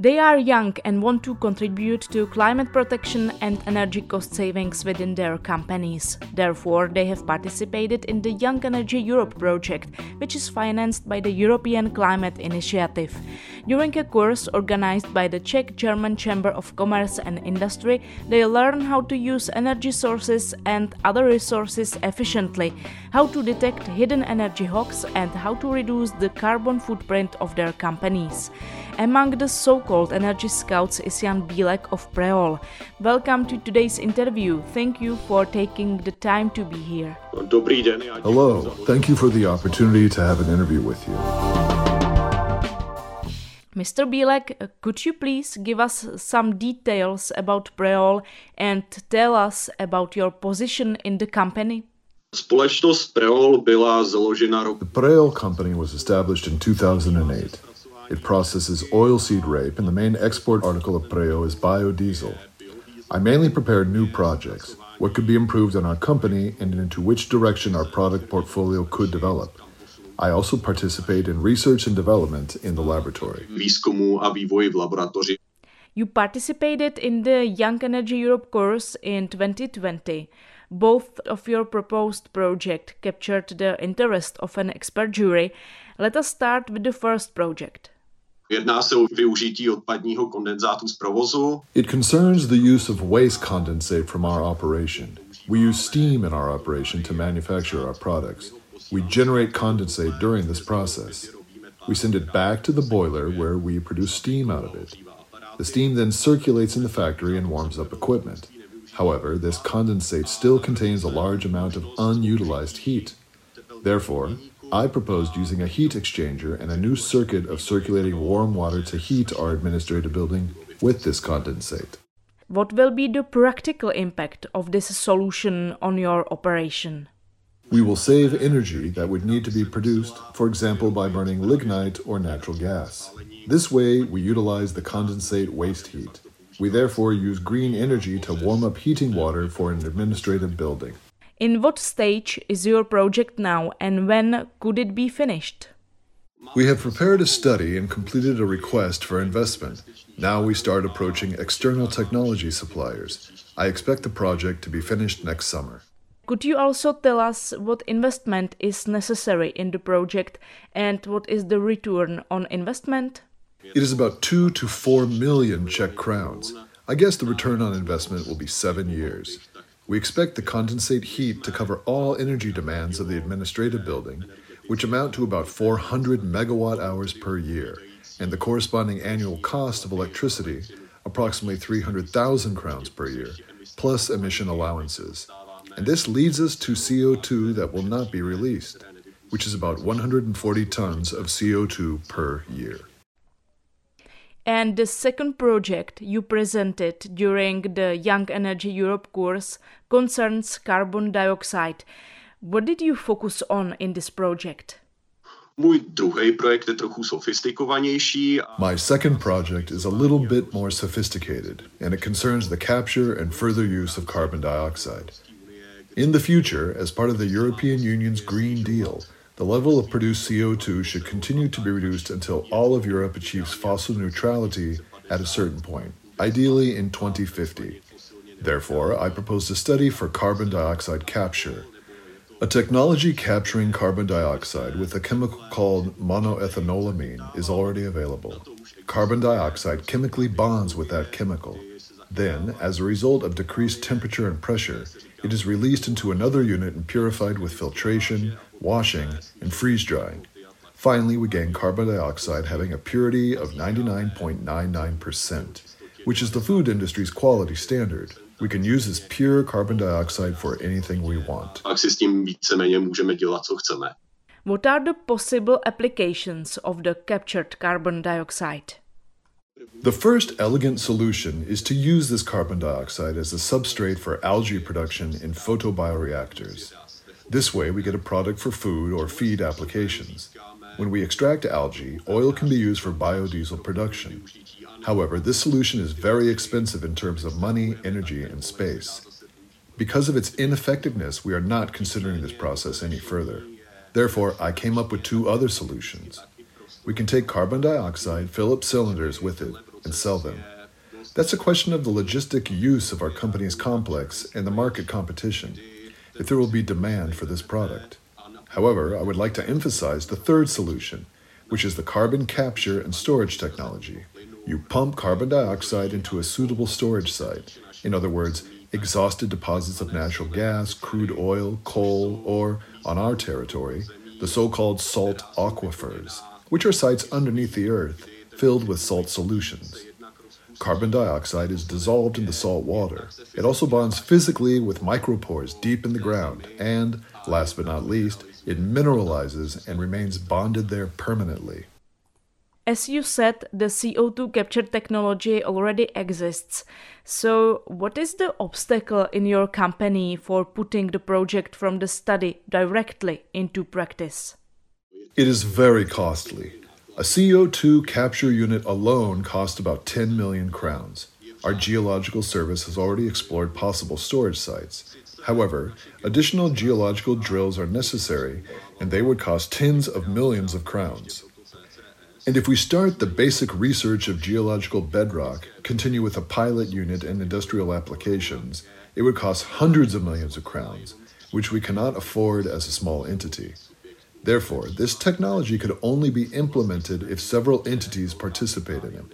They are young and want to contribute to climate protection and energy cost savings within their companies. Therefore, they have participated in the Young Energy Europe project, which is financed by the European Climate Initiative. During a course organized by the Czech German Chamber of Commerce and Industry, they learn how to use energy sources and other resources efficiently, how to detect hidden energy hogs, and how to reduce the carbon footprint of their companies. Among the so called energy scouts is Jan Bílek of Preol. Welcome to today's interview. Thank you for taking the time to be here. Hello, thank you for the opportunity to have an interview with you. Mr. Bílek, uh, could you please give us some details about Preol and tell us about your position in the company? Společnost Preol byla založena The Preol company was established in 2008. It processes oilseed rape, and the main export article of Preol is biodiesel. I mainly prepare new projects, what could be improved in our company, and into which direction our product portfolio could develop. I also participate in research and development in the laboratory. You participated in the Young Energy Europe course in 2020. Both of your proposed projects captured the interest of an expert jury. Let us start with the first project. Jedná se o využití odpadního kondenzátu z provozu. It concerns the use of waste condensate from our operation. We use steam in our operation to manufacture our products. We generate condensate during this process. We send it back to the boiler where we produce steam out of it. The steam then circulates in the factory and warms up equipment. However, this condensate still contains a large amount of unutilized heat. Therefore, I proposed using a heat exchanger and a new circuit of circulating warm water to heat our administrative building with this condensate. What will be the practical impact of this solution on your operation? We will save energy that would need to be produced, for example, by burning lignite or natural gas. This way, we utilize the condensate waste heat. We therefore use green energy to warm up heating water for an administrative building. In what stage is your project now and when could it be finished? We have prepared a study and completed a request for investment. Now we start approaching external technology suppliers. I expect the project to be finished next summer. Could you also tell us what investment is necessary in the project and what is the return on investment? It is about 2 to 4 million Czech crowns. I guess the return on investment will be 7 years. We expect the condensate heat to cover all energy demands of the administrative building, which amount to about 400 megawatt hours per year, and the corresponding annual cost of electricity, approximately 300,000 crowns per year, plus emission allowances. And this leads us to CO2 that will not be released, which is about 140 tons of CO2 per year. And the second project you presented during the Young Energy Europe course concerns carbon dioxide. What did you focus on in this project? My second project is a little bit more sophisticated, and it concerns the capture and further use of carbon dioxide. In the future, as part of the European Union's Green Deal, the level of produced CO2 should continue to be reduced until all of Europe achieves fossil neutrality at a certain point, ideally in 2050. Therefore, I proposed a study for carbon dioxide capture. A technology capturing carbon dioxide with a chemical called monoethanolamine is already available. Carbon dioxide chemically bonds with that chemical. Then, as a result of decreased temperature and pressure, it is released into another unit and purified with filtration, washing, and freeze drying. Finally, we gain carbon dioxide having a purity of 99.99%, which is the food industry's quality standard. We can use this pure carbon dioxide for anything we want. What are the possible applications of the captured carbon dioxide? The first elegant solution is to use this carbon dioxide as a substrate for algae production in photobioreactors. This way, we get a product for food or feed applications. When we extract algae, oil can be used for biodiesel production. However, this solution is very expensive in terms of money, energy, and space. Because of its ineffectiveness, we are not considering this process any further. Therefore, I came up with two other solutions. We can take carbon dioxide, fill up cylinders with it, and sell them. That's a question of the logistic use of our company's complex and the market competition, if there will be demand for this product. However, I would like to emphasize the third solution, which is the carbon capture and storage technology. You pump carbon dioxide into a suitable storage site, in other words, exhausted deposits of natural gas, crude oil, coal, or, on our territory, the so called salt aquifers, which are sites underneath the earth filled with salt solutions. Carbon dioxide is dissolved in the salt water. It also bonds physically with micropores deep in the ground, and, last but not least, it mineralizes and remains bonded there permanently. As you said, the CO2 capture technology already exists. So, what is the obstacle in your company for putting the project from the study directly into practice? It is very costly. A CO2 capture unit alone costs about 10 million crowns. Our geological service has already explored possible storage sites. However, additional geological drills are necessary, and they would cost tens of millions of crowns. And if we start the basic research of geological bedrock, continue with a pilot unit and industrial applications, it would cost hundreds of millions of crowns, which we cannot afford as a small entity. Therefore, this technology could only be implemented if several entities participate in it.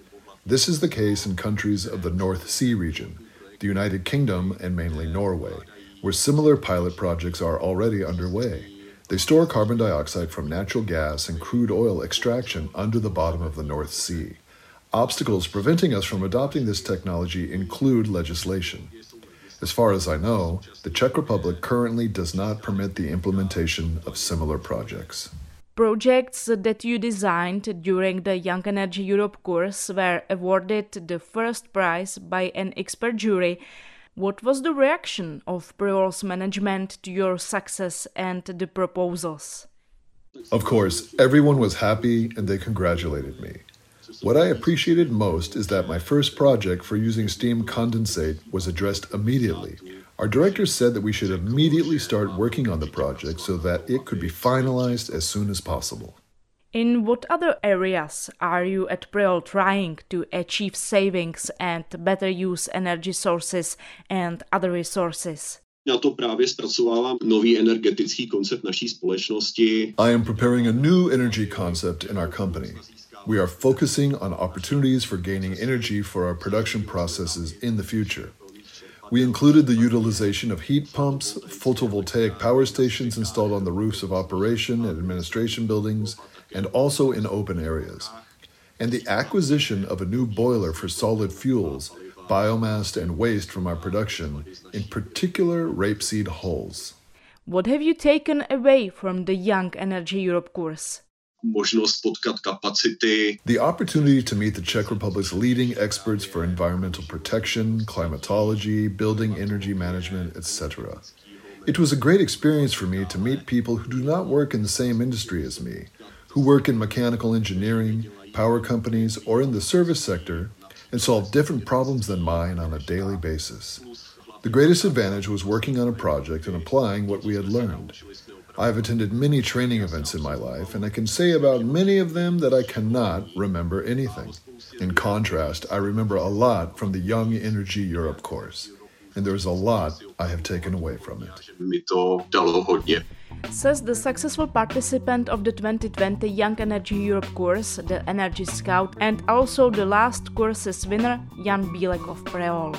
This is the case in countries of the North Sea region, the United Kingdom, and mainly Norway, where similar pilot projects are already underway. They store carbon dioxide from natural gas and crude oil extraction under the bottom of the North Sea. Obstacles preventing us from adopting this technology include legislation. As far as I know, the Czech Republic currently does not permit the implementation of similar projects. Projects that you designed during the Young Energy Europe course were awarded the first prize by an expert jury what was the reaction of Preol's management to your success and the proposals? Of course, everyone was happy and they congratulated me. What I appreciated most is that my first project for using steam condensate was addressed immediately. Our director said that we should immediately start working on the project so that it could be finalized as soon as possible. In what other areas are you at Preol trying to achieve savings and better use energy sources and other resources? Na to právě zpracovávám nový energetický koncept naší společnosti. I am preparing a new energy concept in our company. We are focusing on opportunities for gaining energy for our production processes in the future. We included the utilization of heat pumps, photovoltaic power stations installed on the roofs of operation and administration buildings, and also in open areas, and the acquisition of a new boiler for solid fuels, biomass, and waste from our production, in particular rapeseed hulls. What have you taken away from the Young Energy Europe course? The opportunity to meet the Czech Republic's leading experts for environmental protection, climatology, building energy management, etc. It was a great experience for me to meet people who do not work in the same industry as me, who work in mechanical engineering, power companies, or in the service sector and solve different problems than mine on a daily basis. The greatest advantage was working on a project and applying what we had learned. I have attended many training events in my life, and I can say about many of them that I cannot remember anything. In contrast, I remember a lot from the Young Energy Europe course, and there is a lot I have taken away from it says the successful participant of the 2020 Young Energy Europe course, the Energy Scout, and also the last course's winner, Jan Bílek of Preol.